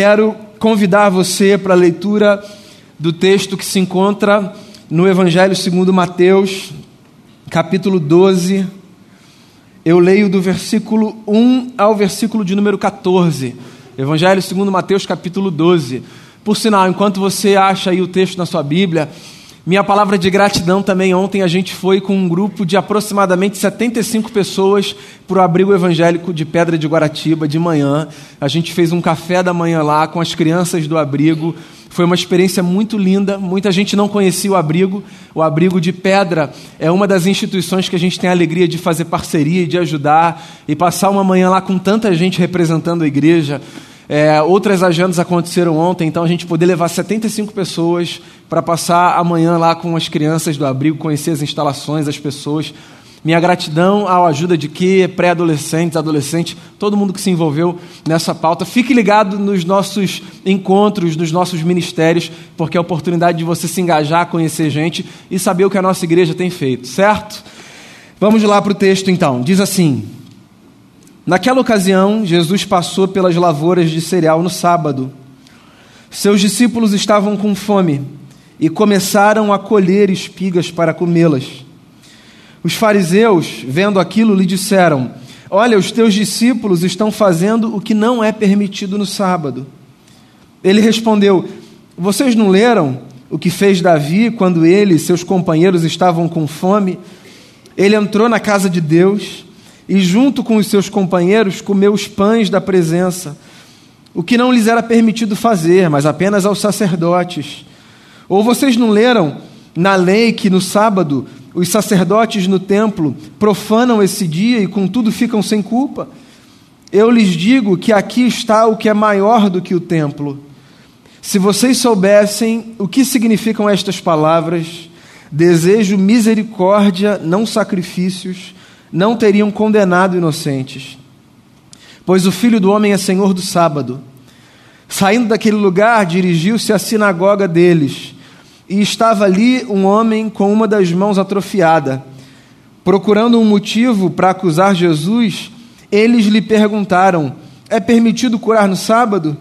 quero convidar você para a leitura do texto que se encontra no Evangelho segundo Mateus, capítulo 12. Eu leio do versículo 1 ao versículo de número 14. Evangelho segundo Mateus, capítulo 12. Por sinal, enquanto você acha aí o texto na sua Bíblia, minha palavra de gratidão também. Ontem a gente foi com um grupo de aproximadamente 75 pessoas para o abrigo evangélico de Pedra de Guaratiba de manhã. A gente fez um café da manhã lá com as crianças do abrigo. Foi uma experiência muito linda. Muita gente não conhecia o abrigo. O abrigo de Pedra é uma das instituições que a gente tem a alegria de fazer parceria de ajudar e passar uma manhã lá com tanta gente representando a igreja. É, outras agendas aconteceram ontem, então a gente poder levar 75 pessoas para passar amanhã lá com as crianças do abrigo, conhecer as instalações, as pessoas. Minha gratidão à ajuda de que pré-adolescentes, adolescentes, todo mundo que se envolveu nessa pauta. Fique ligado nos nossos encontros, nos nossos ministérios, porque é a oportunidade de você se engajar, conhecer gente e saber o que a nossa igreja tem feito, certo? Vamos lá para o texto então. Diz assim: Naquela ocasião, Jesus passou pelas lavouras de cereal no sábado. Seus discípulos estavam com fome e começaram a colher espigas para comê-las. Os fariseus, vendo aquilo, lhe disseram: Olha, os teus discípulos estão fazendo o que não é permitido no sábado. Ele respondeu: Vocês não leram o que fez Davi quando ele e seus companheiros estavam com fome? Ele entrou na casa de Deus e, junto com os seus companheiros, comeu os pães da presença, o que não lhes era permitido fazer, mas apenas aos sacerdotes. Ou vocês não leram na lei que no sábado os sacerdotes no templo profanam esse dia e, contudo, ficam sem culpa? Eu lhes digo que aqui está o que é maior do que o templo. Se vocês soubessem o que significam estas palavras, desejo misericórdia, não sacrifícios, não teriam condenado inocentes. Pois o filho do homem é senhor do sábado. Saindo daquele lugar, dirigiu-se à sinagoga deles. E estava ali um homem com uma das mãos atrofiada. Procurando um motivo para acusar Jesus, eles lhe perguntaram: É permitido curar no sábado?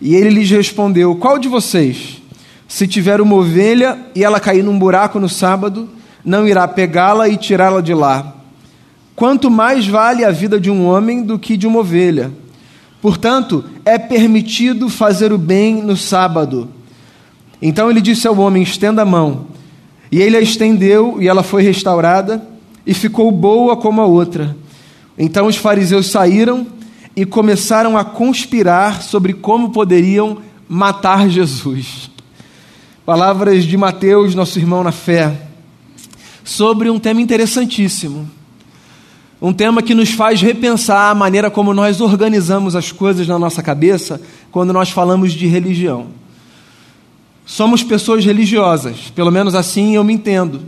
E ele lhes respondeu: Qual de vocês, se tiver uma ovelha e ela cair num buraco no sábado, não irá pegá-la e tirá-la de lá? Quanto mais vale a vida de um homem do que de uma ovelha. Portanto, é permitido fazer o bem no sábado. Então ele disse ao homem: estenda a mão. E ele a estendeu, e ela foi restaurada, e ficou boa como a outra. Então os fariseus saíram e começaram a conspirar sobre como poderiam matar Jesus. Palavras de Mateus, nosso irmão na fé, sobre um tema interessantíssimo um tema que nos faz repensar a maneira como nós organizamos as coisas na nossa cabeça quando nós falamos de religião. Somos pessoas religiosas, pelo menos assim eu me entendo.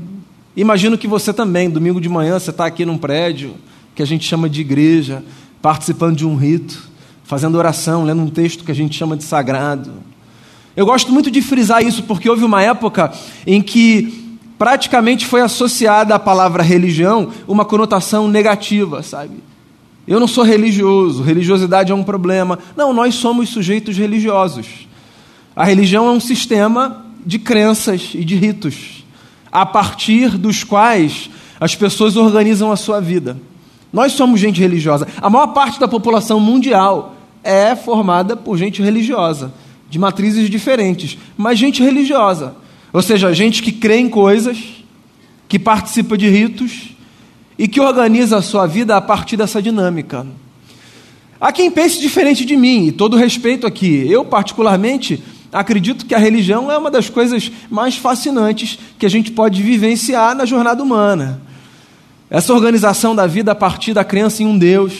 Imagino que você também, domingo de manhã, você está aqui num prédio que a gente chama de igreja, participando de um rito, fazendo oração, lendo um texto que a gente chama de sagrado. Eu gosto muito de frisar isso porque houve uma época em que praticamente foi associada à palavra religião uma conotação negativa, sabe? Eu não sou religioso, religiosidade é um problema. Não, nós somos sujeitos religiosos. A religião é um sistema de crenças e de ritos, a partir dos quais as pessoas organizam a sua vida. Nós somos gente religiosa. A maior parte da população mundial é formada por gente religiosa, de matrizes diferentes, mas gente religiosa. Ou seja, gente que crê em coisas, que participa de ritos e que organiza a sua vida a partir dessa dinâmica. Há quem pense diferente de mim, e todo respeito aqui. Eu, particularmente, acredito que a religião é uma das coisas mais fascinantes que a gente pode vivenciar na jornada humana. Essa organização da vida a partir da crença em um Deus,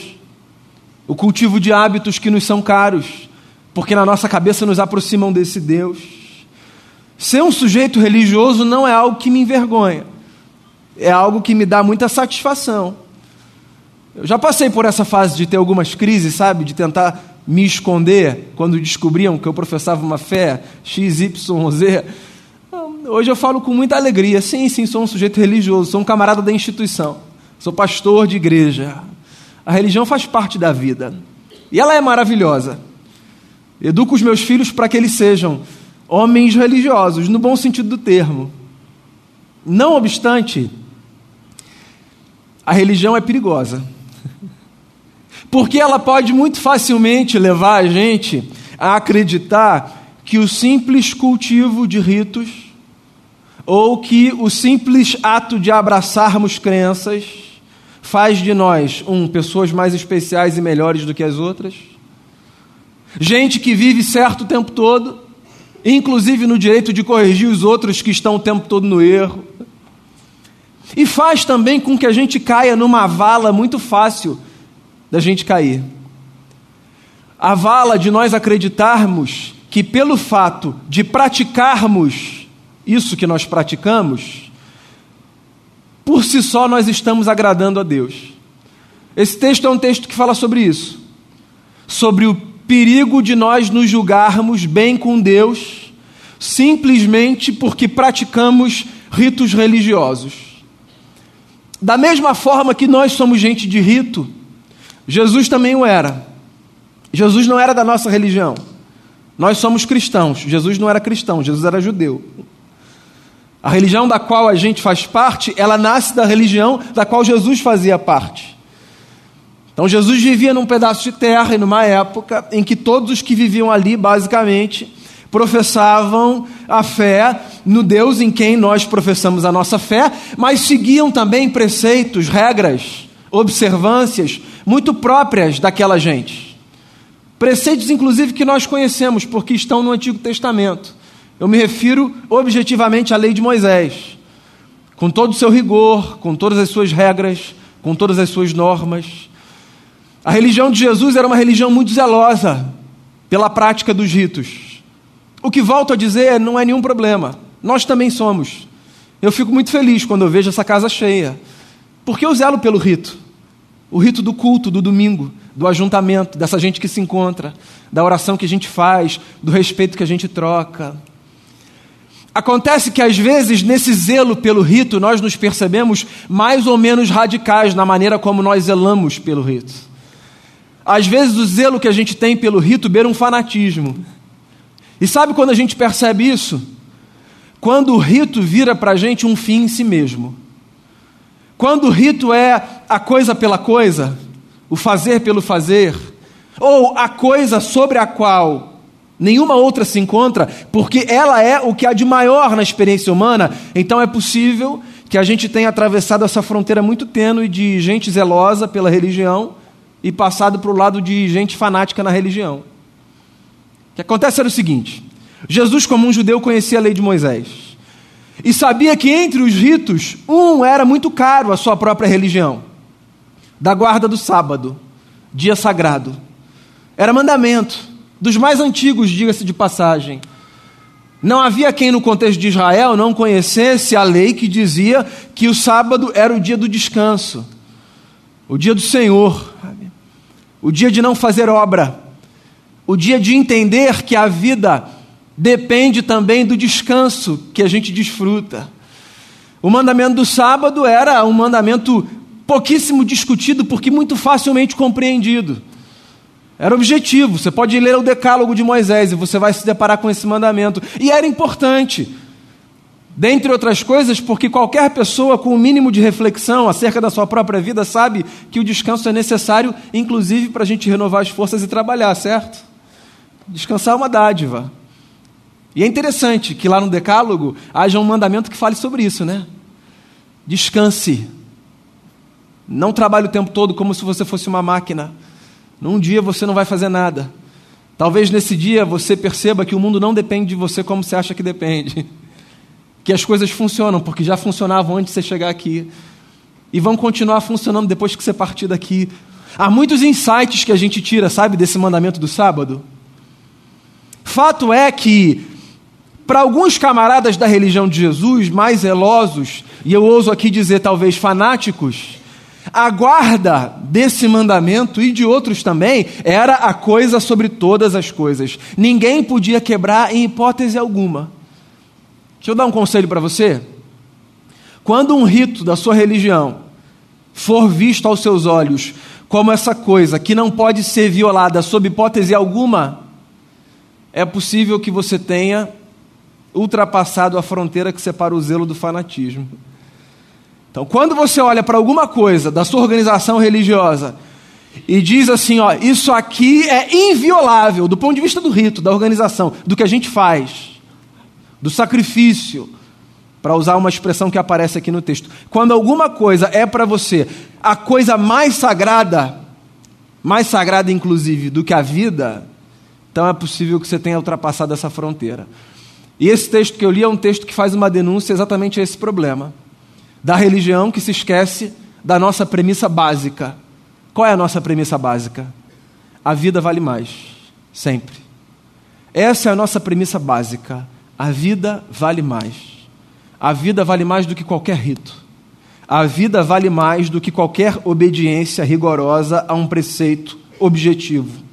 o cultivo de hábitos que nos são caros, porque na nossa cabeça nos aproximam desse Deus Ser um sujeito religioso não é algo que me envergonha, é algo que me dá muita satisfação. Eu já passei por essa fase de ter algumas crises, sabe? De tentar me esconder quando descobriam que eu professava uma fé X, Y, Z. Hoje eu falo com muita alegria. Sim, sim, sou um sujeito religioso, sou um camarada da instituição, sou pastor de igreja. A religião faz parte da vida e ela é maravilhosa. Educo os meus filhos para que eles sejam homens religiosos, no bom sentido do termo. Não obstante, a religião é perigosa. Porque ela pode muito facilmente levar a gente a acreditar que o simples cultivo de ritos ou que o simples ato de abraçarmos crenças faz de nós, um, pessoas mais especiais e melhores do que as outras, gente que vive certo o tempo todo, inclusive no direito de corrigir os outros que estão o tempo todo no erro, e faz também com que a gente caia numa vala muito fácil da gente cair. A vala de nós acreditarmos que, pelo fato de praticarmos isso que nós praticamos, por si só nós estamos agradando a Deus. Esse texto é um texto que fala sobre isso, sobre o perigo de nós nos julgarmos bem com Deus, simplesmente porque praticamos ritos religiosos. Da mesma forma que nós somos gente de rito, Jesus também o era. Jesus não era da nossa religião. Nós somos cristãos. Jesus não era cristão, Jesus era judeu. A religião da qual a gente faz parte, ela nasce da religião da qual Jesus fazia parte. Então Jesus vivia num pedaço de terra e numa época em que todos os que viviam ali, basicamente, professavam a fé no Deus em quem nós professamos a nossa fé, mas seguiam também preceitos, regras, observâncias muito próprias daquela gente. Preceitos, inclusive, que nós conhecemos porque estão no Antigo Testamento. Eu me refiro objetivamente à lei de Moisés, com todo o seu rigor, com todas as suas regras, com todas as suas normas. A religião de Jesus era uma religião muito zelosa pela prática dos ritos. O que volto a dizer não é nenhum problema. Nós também somos. Eu fico muito feliz quando eu vejo essa casa cheia, porque eu zelo pelo rito. O rito do culto, do domingo, do ajuntamento, dessa gente que se encontra, da oração que a gente faz, do respeito que a gente troca. Acontece que às vezes, nesse zelo pelo rito, nós nos percebemos mais ou menos radicais na maneira como nós zelamos pelo rito. Às vezes, o zelo que a gente tem pelo rito beira um fanatismo. E sabe quando a gente percebe isso? Quando o rito vira para a gente um fim em si mesmo. Quando o rito é a coisa pela coisa, o fazer pelo fazer, ou a coisa sobre a qual Nenhuma outra se encontra, porque ela é o que há de maior na experiência humana. Então é possível que a gente tenha atravessado essa fronteira muito tênue de gente zelosa pela religião e passado para o lado de gente fanática na religião. O que acontece era o seguinte: Jesus, como um judeu, conhecia a lei de Moisés e sabia que entre os ritos, um era muito caro à sua própria religião da guarda do sábado, dia sagrado. Era mandamento dos mais antigos, diga-se de passagem. Não havia quem no contexto de Israel não conhecesse a lei que dizia que o sábado era o dia do descanso, o dia do Senhor, o dia de não fazer obra, o dia de entender que a vida depende também do descanso que a gente desfruta. O mandamento do sábado era um mandamento pouquíssimo discutido, porque muito facilmente compreendido. Era objetivo. Você pode ler o Decálogo de Moisés e você vai se deparar com esse mandamento. E era importante. Dentre outras coisas, porque qualquer pessoa com o um mínimo de reflexão acerca da sua própria vida sabe que o descanso é necessário, inclusive para a gente renovar as forças e trabalhar, certo? Descansar é uma dádiva. E é interessante que lá no Decálogo haja um mandamento que fale sobre isso, né? Descanse. Não trabalhe o tempo todo como se você fosse uma máquina. Num dia você não vai fazer nada. Talvez nesse dia você perceba que o mundo não depende de você como você acha que depende. Que as coisas funcionam, porque já funcionavam antes de você chegar aqui. E vão continuar funcionando depois que você partir daqui. Há muitos insights que a gente tira, sabe, desse mandamento do sábado. Fato é que, para alguns camaradas da religião de Jesus, mais zelosos, e eu ouso aqui dizer talvez fanáticos, a guarda desse mandamento e de outros também era a coisa sobre todas as coisas. Ninguém podia quebrar em hipótese alguma. Deixa eu dar um conselho para você. Quando um rito da sua religião for visto aos seus olhos como essa coisa que não pode ser violada sob hipótese alguma, é possível que você tenha ultrapassado a fronteira que separa o zelo do fanatismo. Então, quando você olha para alguma coisa da sua organização religiosa e diz assim, ó, isso aqui é inviolável do ponto de vista do rito, da organização, do que a gente faz, do sacrifício, para usar uma expressão que aparece aqui no texto. Quando alguma coisa é para você a coisa mais sagrada, mais sagrada inclusive do que a vida, então é possível que você tenha ultrapassado essa fronteira. E esse texto que eu li é um texto que faz uma denúncia exatamente a esse problema da religião que se esquece da nossa premissa básica. Qual é a nossa premissa básica? A vida vale mais, sempre. Essa é a nossa premissa básica. A vida vale mais. A vida vale mais do que qualquer rito. A vida vale mais do que qualquer obediência rigorosa a um preceito objetivo.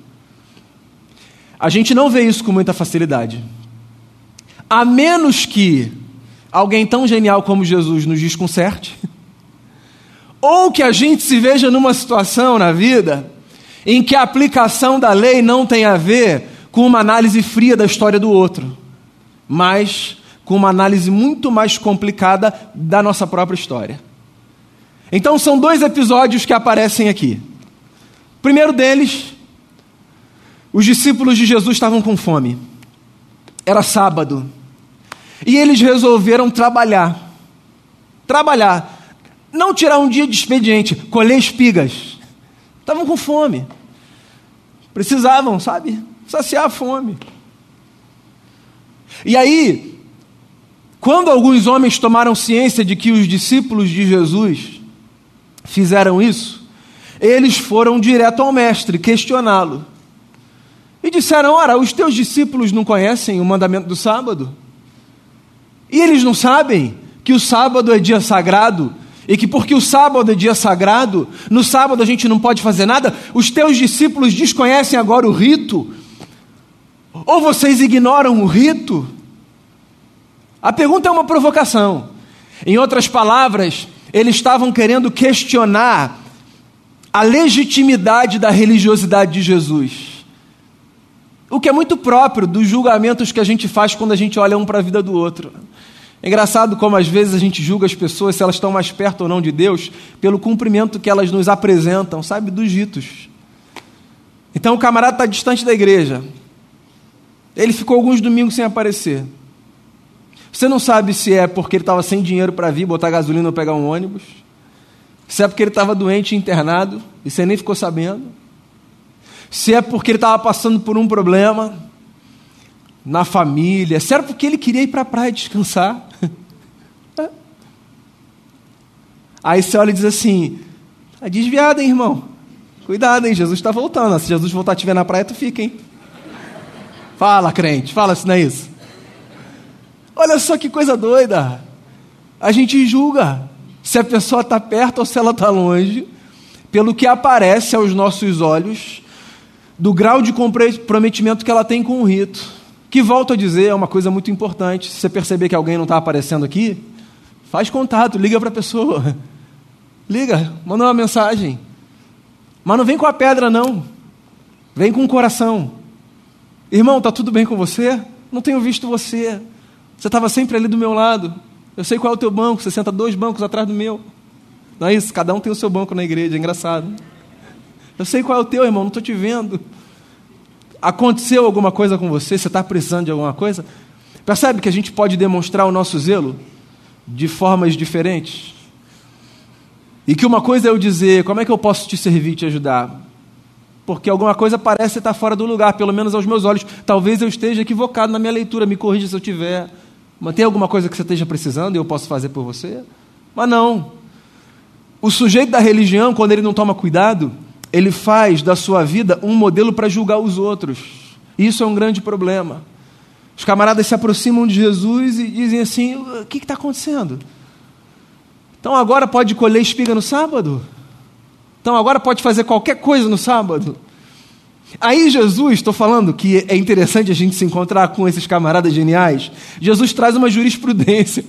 A gente não vê isso com muita facilidade. A menos que alguém tão genial como Jesus nos desconcerte, ou que a gente se veja numa situação na vida em que a aplicação da lei não tem a ver com uma análise fria da história do outro, mas com uma análise muito mais complicada da nossa própria história. Então são dois episódios que aparecem aqui. O primeiro deles, os discípulos de Jesus estavam com fome. Era sábado. E eles resolveram trabalhar. Trabalhar. Não tirar um dia de expediente, colher espigas. Estavam com fome. Precisavam, sabe? Saciar a fome. E aí, quando alguns homens tomaram ciência de que os discípulos de Jesus fizeram isso, eles foram direto ao Mestre questioná-lo. E disseram: Ora, os teus discípulos não conhecem o mandamento do sábado? E eles não sabem que o sábado é dia sagrado e que porque o sábado é dia sagrado, no sábado a gente não pode fazer nada? Os teus discípulos desconhecem agora o rito? Ou vocês ignoram o rito? A pergunta é uma provocação. Em outras palavras, eles estavam querendo questionar a legitimidade da religiosidade de Jesus. O que é muito próprio dos julgamentos que a gente faz quando a gente olha um para a vida do outro. É engraçado como às vezes a gente julga as pessoas se elas estão mais perto ou não de Deus pelo cumprimento que elas nos apresentam, sabe, dos ritos. Então o camarada está distante da igreja. Ele ficou alguns domingos sem aparecer. Você não sabe se é porque ele estava sem dinheiro para vir botar gasolina ou pegar um ônibus. Se é porque ele estava doente internado e você nem ficou sabendo. Se é porque ele estava passando por um problema na família. Se era porque ele queria ir para a praia descansar. Aí você olha e diz assim: está desviado, hein, irmão? Cuidado, hein? Jesus está voltando. Se Jesus voltar a te ver na praia, tu fica, hein? Fala, crente, fala se não é isso. Olha só que coisa doida. A gente julga se a pessoa está perto ou se ela está longe, pelo que aparece aos nossos olhos, do grau de comprometimento que ela tem com o rito. Que, volto a dizer, é uma coisa muito importante. Se você perceber que alguém não está aparecendo aqui, faz contato, liga para a pessoa. Liga, manda uma mensagem. Mas não vem com a pedra, não. Vem com o coração. Irmão, está tudo bem com você? Não tenho visto você. Você estava sempre ali do meu lado. Eu sei qual é o teu banco, você senta dois bancos atrás do meu. Não é isso? Cada um tem o seu banco na igreja, é engraçado. Eu sei qual é o teu, irmão, não estou te vendo. Aconteceu alguma coisa com você? Você está precisando de alguma coisa? Percebe que a gente pode demonstrar o nosso zelo de formas diferentes? E que uma coisa é eu dizer, como é que eu posso te servir e te ajudar? Porque alguma coisa parece estar fora do lugar, pelo menos aos meus olhos. Talvez eu esteja equivocado na minha leitura, me corrija se eu tiver. Mas tem alguma coisa que você esteja precisando e eu posso fazer por você? Mas não. O sujeito da religião, quando ele não toma cuidado, ele faz da sua vida um modelo para julgar os outros. Isso é um grande problema. Os camaradas se aproximam de Jesus e dizem assim: o que está acontecendo? Então agora pode colher espiga no sábado? Então agora pode fazer qualquer coisa no sábado? Aí Jesus, estou falando que é interessante a gente se encontrar com esses camaradas geniais. Jesus traz uma jurisprudência.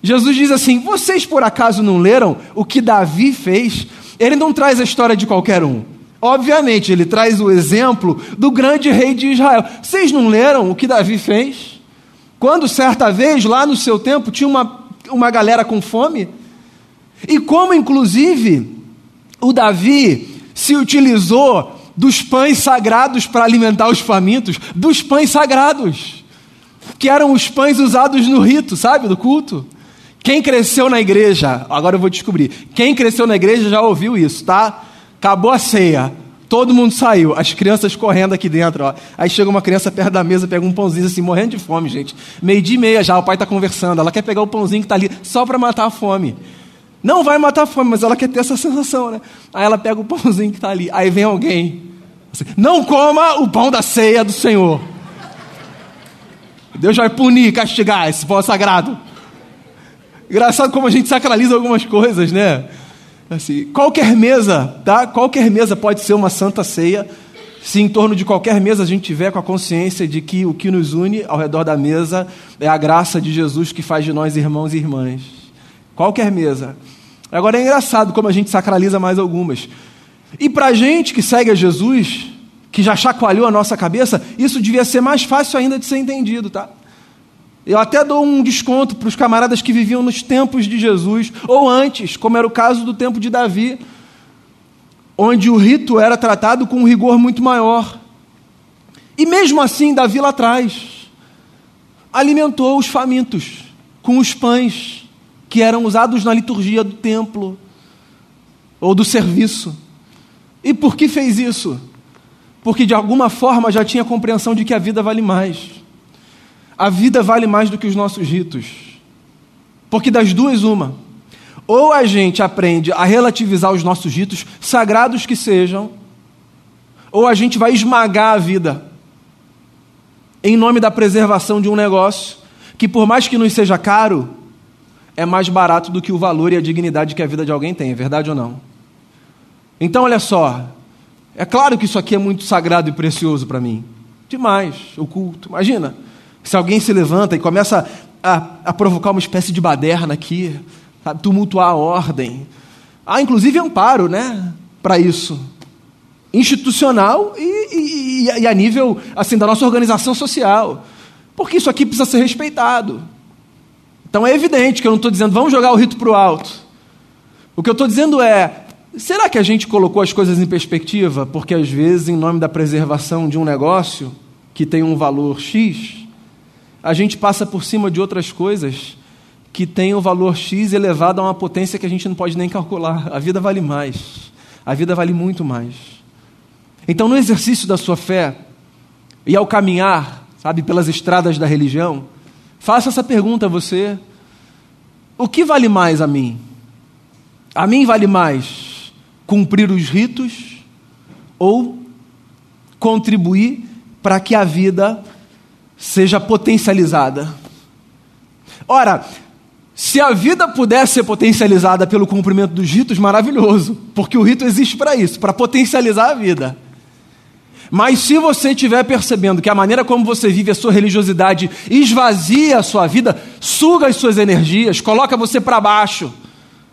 Jesus diz assim: vocês por acaso não leram o que Davi fez? Ele não traz a história de qualquer um. Obviamente, ele traz o exemplo do grande rei de Israel. Vocês não leram o que Davi fez? Quando certa vez, lá no seu tempo, tinha uma, uma galera com fome? E como, inclusive, o Davi se utilizou dos pães sagrados para alimentar os famintos, dos pães sagrados, que eram os pães usados no rito, sabe, do culto. Quem cresceu na igreja, agora eu vou descobrir, quem cresceu na igreja já ouviu isso, tá? Acabou a ceia, todo mundo saiu, as crianças correndo aqui dentro, ó. Aí chega uma criança perto da mesa, pega um pãozinho assim, morrendo de fome, gente. Meio dia e meia já, o pai está conversando, ela quer pegar o pãozinho que está ali só para matar a fome. Não vai matar a fome, mas ela quer ter essa sensação, né? Aí ela pega o pãozinho que está ali, aí vem alguém, assim, não coma o pão da ceia do Senhor. Deus vai punir, castigar esse pão sagrado. Engraçado como a gente sacraliza algumas coisas, né? Assim, qualquer mesa, tá? Qualquer mesa pode ser uma santa ceia, se em torno de qualquer mesa a gente tiver com a consciência de que o que nos une ao redor da mesa é a graça de Jesus que faz de nós irmãos e irmãs. Qualquer mesa. Agora é engraçado como a gente sacraliza mais algumas. E para a gente que segue a Jesus, que já chacoalhou a nossa cabeça, isso devia ser mais fácil ainda de ser entendido, tá? Eu até dou um desconto para os camaradas que viviam nos tempos de Jesus, ou antes, como era o caso do tempo de Davi, onde o rito era tratado com um rigor muito maior. E mesmo assim, Davi lá atrás alimentou os famintos com os pães que eram usados na liturgia do templo ou do serviço. E por que fez isso? Porque de alguma forma já tinha compreensão de que a vida vale mais a vida vale mais do que os nossos ritos. Porque das duas, uma. Ou a gente aprende a relativizar os nossos ritos, sagrados que sejam, ou a gente vai esmagar a vida em nome da preservação de um negócio que, por mais que nos seja caro, é mais barato do que o valor e a dignidade que a vida de alguém tem, é verdade ou não? Então, olha só, é claro que isso aqui é muito sagrado e precioso para mim. Demais, o culto. Imagina, se alguém se levanta e começa a, a provocar uma espécie de baderna aqui, tumultuar a ordem. Há inclusive amparo né, para isso. Institucional e, e, e a nível assim da nossa organização social. Porque isso aqui precisa ser respeitado. Então é evidente que eu não estou dizendo vamos jogar o rito para o alto. O que eu estou dizendo é: será que a gente colocou as coisas em perspectiva? Porque às vezes, em nome da preservação de um negócio que tem um valor X, a gente passa por cima de outras coisas que têm o valor X elevado a uma potência que a gente não pode nem calcular. A vida vale mais. A vida vale muito mais. Então, no exercício da sua fé e ao caminhar, sabe, pelas estradas da religião, faça essa pergunta a você: o que vale mais a mim? A mim vale mais cumprir os ritos ou contribuir para que a vida seja potencializada. Ora, se a vida pudesse ser potencializada pelo cumprimento dos ritos, maravilhoso, porque o rito existe para isso, para potencializar a vida. Mas se você estiver percebendo que a maneira como você vive a sua religiosidade esvazia a sua vida, suga as suas energias, coloca você para baixo,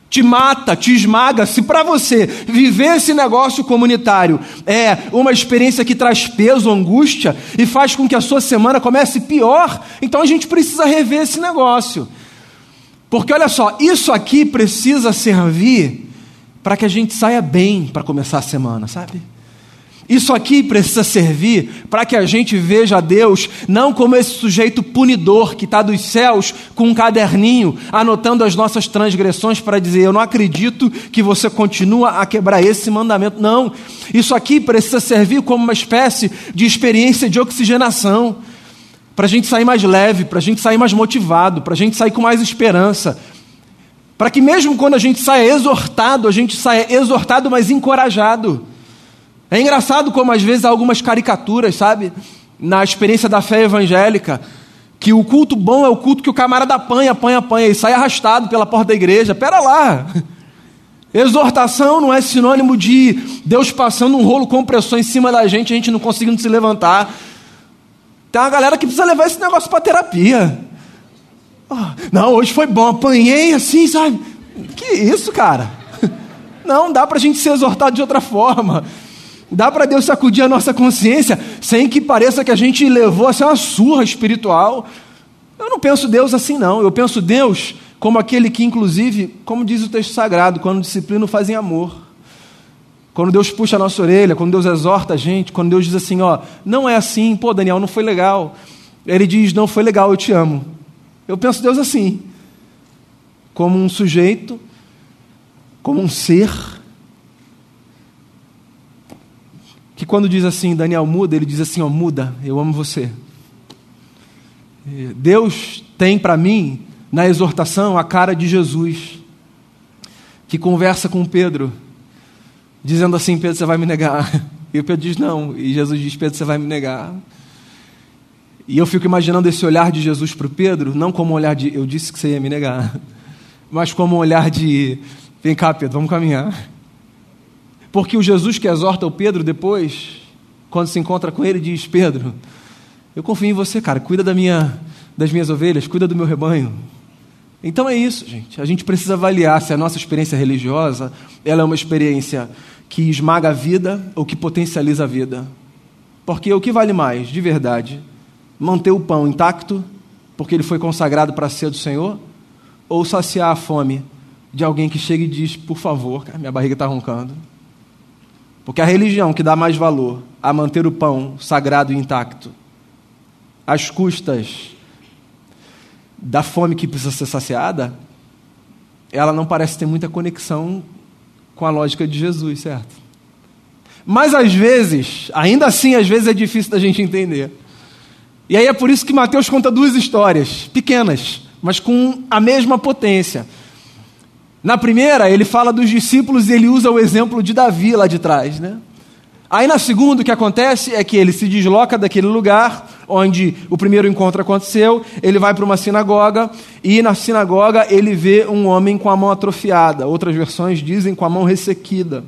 te mata, te esmaga. Se para você viver esse negócio comunitário é uma experiência que traz peso, angústia e faz com que a sua semana comece pior, então a gente precisa rever esse negócio. Porque olha só, isso aqui precisa servir para que a gente saia bem para começar a semana, sabe? Isso aqui precisa servir para que a gente veja Deus não como esse sujeito punidor que está dos céus com um caderninho anotando as nossas transgressões para dizer: Eu não acredito que você continua a quebrar esse mandamento. Não. Isso aqui precisa servir como uma espécie de experiência de oxigenação para a gente sair mais leve, para a gente sair mais motivado, para a gente sair com mais esperança. Para que mesmo quando a gente saia exortado, a gente saia exortado, mas encorajado. É engraçado como às vezes há algumas caricaturas, sabe? Na experiência da fé evangélica, que o culto bom é o culto que o camarada apanha, apanha, apanha e sai arrastado pela porta da igreja. Pera lá! Exortação não é sinônimo de Deus passando um rolo compressor em cima da gente, a gente não conseguindo se levantar. Tem uma galera que precisa levar esse negócio para terapia. Oh, não, hoje foi bom, apanhei assim, sabe? Que isso, cara? Não, dá para a gente ser exortado de outra forma. Dá para Deus sacudir a nossa consciência sem que pareça que a gente levou a ser uma surra espiritual. Eu não penso Deus assim, não. Eu penso Deus como aquele que, inclusive, como diz o texto sagrado, quando disciplina faz em amor. Quando Deus puxa a nossa orelha, quando Deus exorta a gente, quando Deus diz assim, ó, não é assim, pô, Daniel, não foi legal. Ele diz, não foi legal, eu te amo. Eu penso Deus assim, como um sujeito, como um ser, que quando diz assim, Daniel, muda, ele diz assim, ó, muda, eu amo você. Deus tem para mim, na exortação, a cara de Jesus, que conversa com Pedro, dizendo assim: Pedro, você vai me negar. E o Pedro diz: Não. E Jesus diz: Pedro, você vai me negar. E eu fico imaginando esse olhar de Jesus para o Pedro, não como um olhar de eu disse que você ia me negar, mas como um olhar de vem cá, Pedro, vamos caminhar. Porque o Jesus que exorta o Pedro depois, quando se encontra com ele, diz: Pedro, eu confio em você, cara, cuida da minha, das minhas ovelhas, cuida do meu rebanho. Então é isso, gente. A gente precisa avaliar se a nossa experiência religiosa ela é uma experiência que esmaga a vida ou que potencializa a vida. Porque o que vale mais, de verdade? manter o pão intacto, porque ele foi consagrado para ser do Senhor, ou saciar a fome de alguém que chega e diz: Por favor, minha barriga está roncando. Porque a religião que dá mais valor a manter o pão sagrado intacto, às custas da fome que precisa ser saciada, ela não parece ter muita conexão com a lógica de Jesus, certo? Mas às vezes, ainda assim, às vezes é difícil da gente entender. E aí é por isso que Mateus conta duas histórias, pequenas, mas com a mesma potência. Na primeira, ele fala dos discípulos e ele usa o exemplo de Davi lá de trás, né? Aí na segunda, o que acontece é que ele se desloca daquele lugar onde o primeiro encontro aconteceu, ele vai para uma sinagoga e na sinagoga ele vê um homem com a mão atrofiada. Outras versões dizem com a mão ressequida.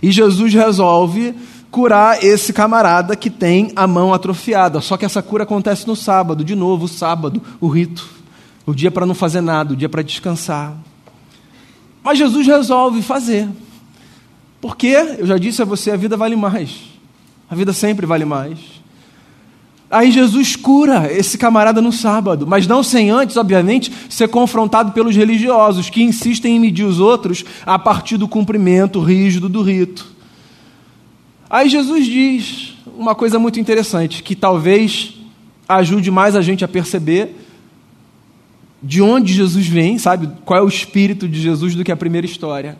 E Jesus resolve curar esse camarada que tem a mão atrofiada. Só que essa cura acontece no sábado, de novo, o sábado, o rito, o dia para não fazer nada, o dia para descansar. Mas Jesus resolve fazer. Porque, eu já disse a você, a vida vale mais. A vida sempre vale mais. Aí Jesus cura esse camarada no sábado, mas não sem antes, obviamente, ser confrontado pelos religiosos que insistem em medir os outros a partir do cumprimento rígido do rito. Aí Jesus diz uma coisa muito interessante, que talvez ajude mais a gente a perceber de onde Jesus vem, sabe? Qual é o espírito de Jesus do que a primeira história.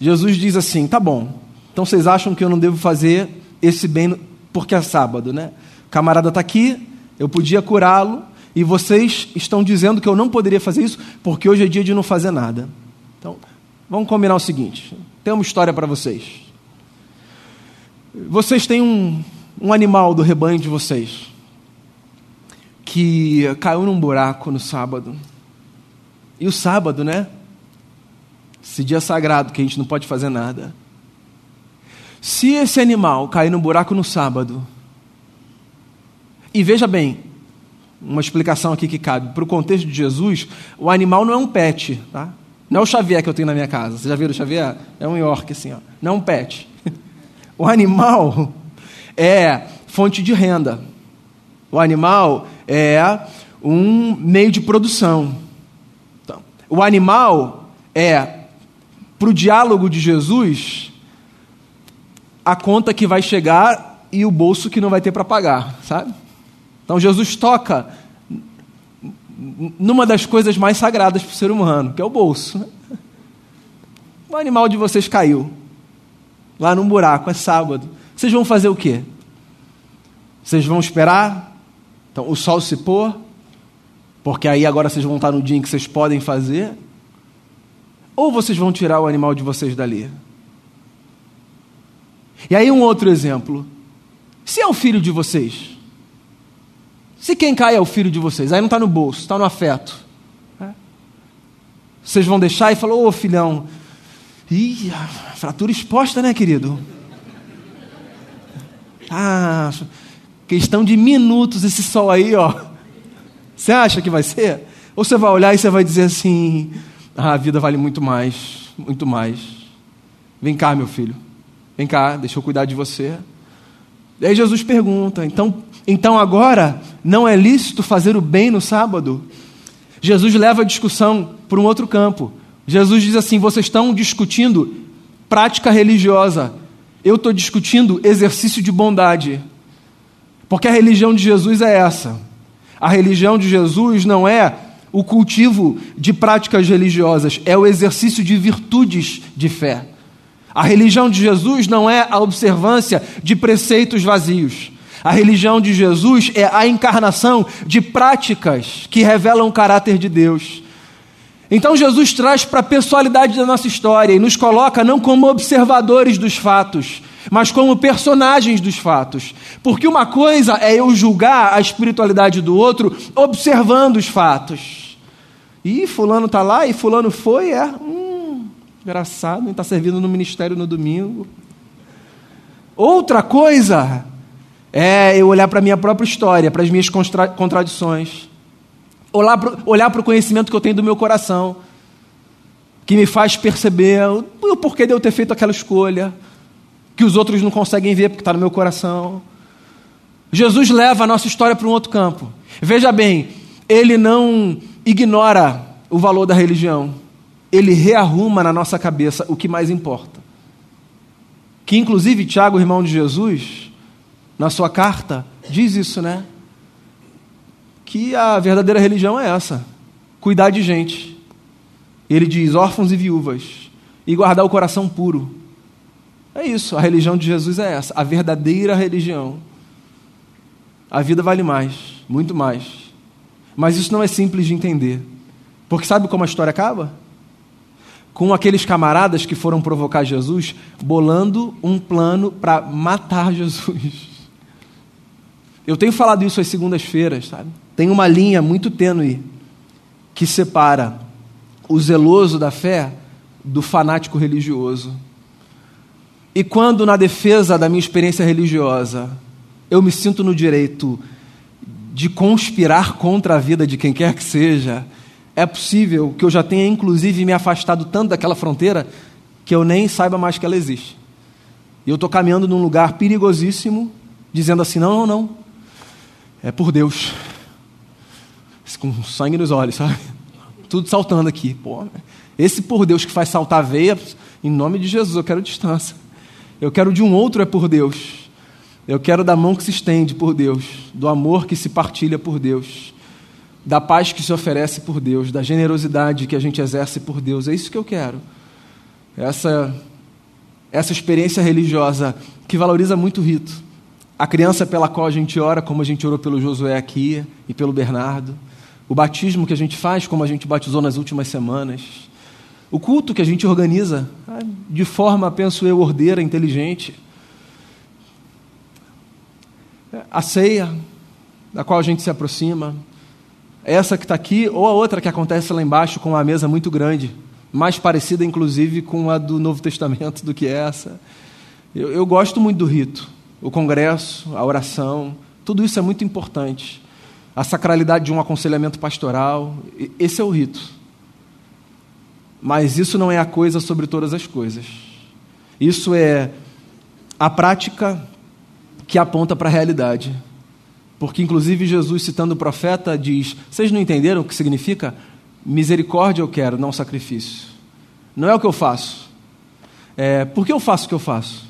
Jesus diz assim: tá bom, então vocês acham que eu não devo fazer esse bem porque é sábado, né? O camarada está aqui, eu podia curá-lo, e vocês estão dizendo que eu não poderia fazer isso porque hoje é dia de não fazer nada. Então, vamos combinar o seguinte: tem uma história para vocês. Vocês têm um, um animal do rebanho de vocês que caiu num buraco no sábado. E o sábado, né? Esse dia sagrado que a gente não pode fazer nada. Se esse animal cair num buraco no sábado, e veja bem, uma explicação aqui que cabe, para o contexto de Jesus, o animal não é um pet, tá? Não é o Xavier que eu tenho na minha casa. Vocês já viram o Xavier? É um York, assim, ó. Não é um pet. O animal é fonte de renda. O animal é um meio de produção. Então, o animal é, para o diálogo de Jesus, a conta que vai chegar e o bolso que não vai ter para pagar, sabe? Então Jesus toca numa das coisas mais sagradas para o ser humano, que é o bolso. O animal de vocês caiu lá num buraco, é sábado. Vocês vão fazer o quê? Vocês vão esperar então, o sol se pôr, porque aí agora vocês vão estar no dia em que vocês podem fazer? Ou vocês vão tirar o animal de vocês dali? E aí, um outro exemplo. Se é o filho de vocês, se quem cai é o filho de vocês, aí não está no bolso, está no afeto. É? Vocês vão deixar e falar: Ô filhão, Ih, fratura exposta, né, querido? Ah, questão de minutos esse sol aí, ó. Você acha que vai ser? Ou você vai olhar e você vai dizer assim: ah, a vida vale muito mais, muito mais. Vem cá, meu filho. Vem cá, deixa eu cuidar de você. E aí Jesus pergunta: então, então agora não é lícito fazer o bem no sábado? Jesus leva a discussão para um outro campo. Jesus diz assim: vocês estão discutindo prática religiosa, eu estou discutindo exercício de bondade. Porque a religião de Jesus é essa. A religião de Jesus não é o cultivo de práticas religiosas, é o exercício de virtudes de fé. A religião de Jesus não é a observância de preceitos vazios. A religião de Jesus é a encarnação de práticas que revelam o caráter de Deus. Então Jesus traz para a pessoalidade da nossa história e nos coloca não como observadores dos fatos, mas como personagens dos fatos. Porque uma coisa é eu julgar a espiritualidade do outro observando os fatos. E fulano está lá e fulano foi, é. Hum, engraçado, está servindo no ministério no domingo. Outra coisa é eu olhar para a minha própria história, para as minhas contradições. Olhar para o conhecimento que eu tenho do meu coração, que me faz perceber o porquê de eu ter feito aquela escolha, que os outros não conseguem ver porque está no meu coração. Jesus leva a nossa história para um outro campo. Veja bem, ele não ignora o valor da religião, ele rearruma na nossa cabeça o que mais importa. Que inclusive Tiago, irmão de Jesus, na sua carta, diz isso, né? Que a verdadeira religião é essa: cuidar de gente. Ele diz: órfãos e viúvas, e guardar o coração puro. É isso, a religião de Jesus é essa, a verdadeira religião. A vida vale mais, muito mais. Mas isso não é simples de entender. Porque sabe como a história acaba? Com aqueles camaradas que foram provocar Jesus, bolando um plano para matar Jesus. Eu tenho falado isso às segundas-feiras, sabe? Tem uma linha muito tênue que separa o zeloso da fé do fanático religioso. E quando, na defesa da minha experiência religiosa, eu me sinto no direito de conspirar contra a vida de quem quer que seja, é possível que eu já tenha, inclusive, me afastado tanto daquela fronteira que eu nem saiba mais que ela existe. E eu estou caminhando num lugar perigosíssimo, dizendo assim: não, não, não, é por Deus. Com sangue nos olhos, sabe? Tudo saltando aqui. Pô, esse por Deus que faz saltar a veia, em nome de Jesus, eu quero distância. Eu quero de um outro é por Deus. Eu quero da mão que se estende por Deus, do amor que se partilha por Deus, da paz que se oferece por Deus, da generosidade que a gente exerce por Deus. É isso que eu quero. Essa essa experiência religiosa que valoriza muito o rito a criança pela qual a gente ora, como a gente orou pelo Josué aqui e pelo Bernardo, o batismo que a gente faz, como a gente batizou nas últimas semanas, o culto que a gente organiza de forma, penso eu, ordeira, inteligente, a ceia da qual a gente se aproxima, essa que está aqui ou a outra que acontece lá embaixo com uma mesa muito grande, mais parecida inclusive com a do Novo Testamento do que essa. Eu, eu gosto muito do rito o congresso, a oração, tudo isso é muito importante. A sacralidade de um aconselhamento pastoral, esse é o rito. Mas isso não é a coisa sobre todas as coisas. Isso é a prática que aponta para a realidade. Porque, inclusive, Jesus, citando o profeta, diz: Vocês não entenderam o que significa? Misericórdia eu quero, não sacrifício. Não é o que eu faço. É, por que eu faço o que eu faço?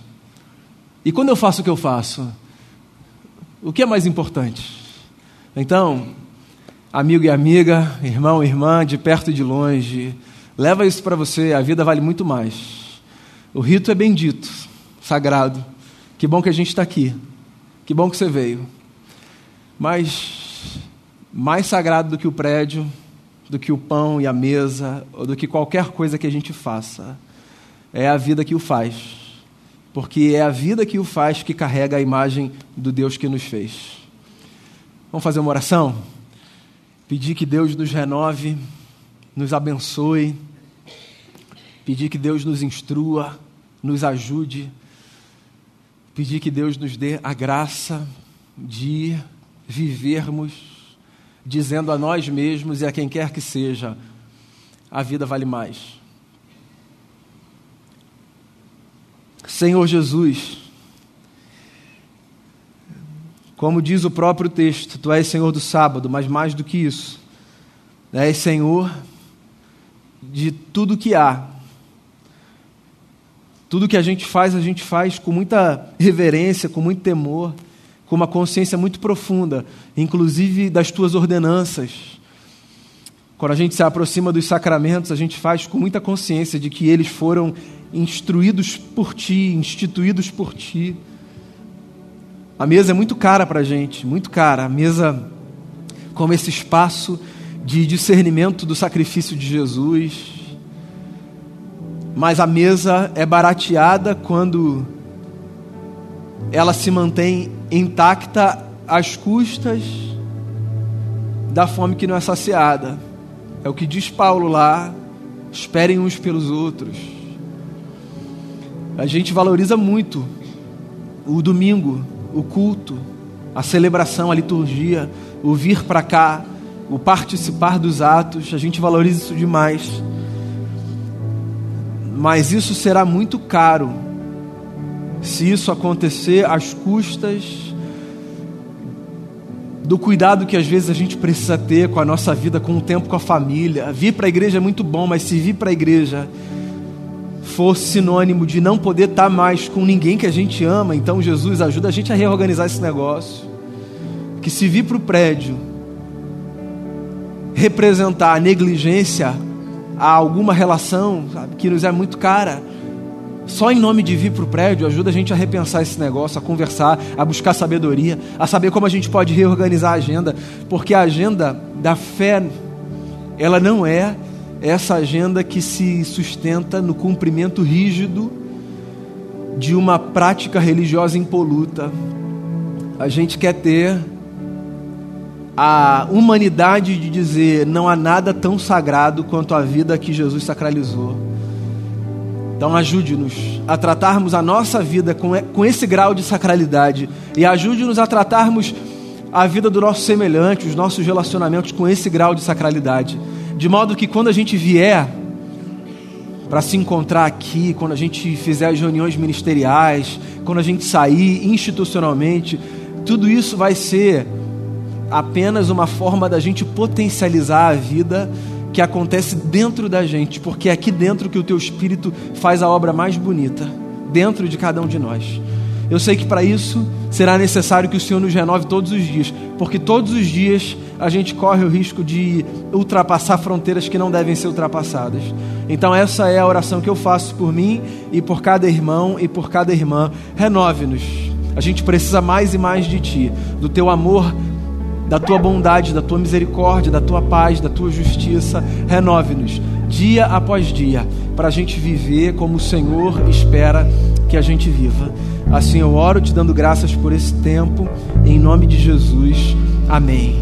E quando eu faço o que eu faço, o que é mais importante? Então, amigo e amiga, irmão e irmã, de perto e de longe, leva isso para você, a vida vale muito mais. O rito é bendito, sagrado. Que bom que a gente está aqui. Que bom que você veio. Mas mais sagrado do que o prédio, do que o pão e a mesa, ou do que qualquer coisa que a gente faça, é a vida que o faz porque é a vida que o faz que carrega a imagem do Deus que nos fez. Vamos fazer uma oração? Pedir que Deus nos renove, nos abençoe, pedir que Deus nos instrua, nos ajude, pedir que Deus nos dê a graça de vivermos dizendo a nós mesmos e a quem quer que seja: a vida vale mais. Senhor Jesus, como diz o próprio texto, tu és Senhor do sábado, mas mais do que isso, és Senhor de tudo que há. Tudo que a gente faz, a gente faz com muita reverência, com muito temor, com uma consciência muito profunda, inclusive das tuas ordenanças. Quando a gente se aproxima dos sacramentos, a gente faz com muita consciência de que eles foram instruídos por ti, instituídos por ti. A mesa é muito cara para a gente, muito cara. A mesa, como esse espaço de discernimento do sacrifício de Jesus. Mas a mesa é barateada quando ela se mantém intacta às custas da fome que não é saciada. É o que diz Paulo lá: esperem uns pelos outros. A gente valoriza muito o domingo, o culto, a celebração, a liturgia, o vir para cá, o participar dos atos, a gente valoriza isso demais. Mas isso será muito caro se isso acontecer às custas do cuidado que às vezes a gente precisa ter com a nossa vida, com o tempo com a família. Vir para a igreja é muito bom, mas se vir para a igreja for sinônimo de não poder estar mais com ninguém que a gente ama, então Jesus ajuda a gente a reorganizar esse negócio. Que se vir para o prédio representar a negligência a alguma relação sabe, que nos é muito cara, só em nome de vir para o prédio ajuda a gente a repensar esse negócio, a conversar, a buscar sabedoria, a saber como a gente pode reorganizar a agenda, porque a agenda da fé, ela não é essa agenda que se sustenta no cumprimento rígido de uma prática religiosa impoluta. A gente quer ter a humanidade de dizer não há nada tão sagrado quanto a vida que Jesus sacralizou. Então ajude-nos a tratarmos a nossa vida com, esse grau de sacralidade e ajude-nos a tratarmos a vida do nosso semelhante, os nossos relacionamentos com esse grau de sacralidade de modo que quando a gente vier para se encontrar aqui, quando a gente fizer as reuniões ministeriais, quando a gente sair institucionalmente, tudo isso vai ser apenas uma forma da gente potencializar a vida que acontece dentro da gente, porque é aqui dentro que o teu espírito faz a obra mais bonita, dentro de cada um de nós. Eu sei que para isso será necessário que o Senhor nos renove todos os dias, porque todos os dias a gente corre o risco de ultrapassar fronteiras que não devem ser ultrapassadas. Então, essa é a oração que eu faço por mim e por cada irmão e por cada irmã. Renove-nos. A gente precisa mais e mais de Ti, do Teu amor, da Tua bondade, da Tua misericórdia, da Tua paz, da Tua justiça. Renove-nos dia após dia, para a gente viver como o Senhor espera que a gente viva. Assim eu oro te dando graças por esse tempo, em nome de Jesus. Amém.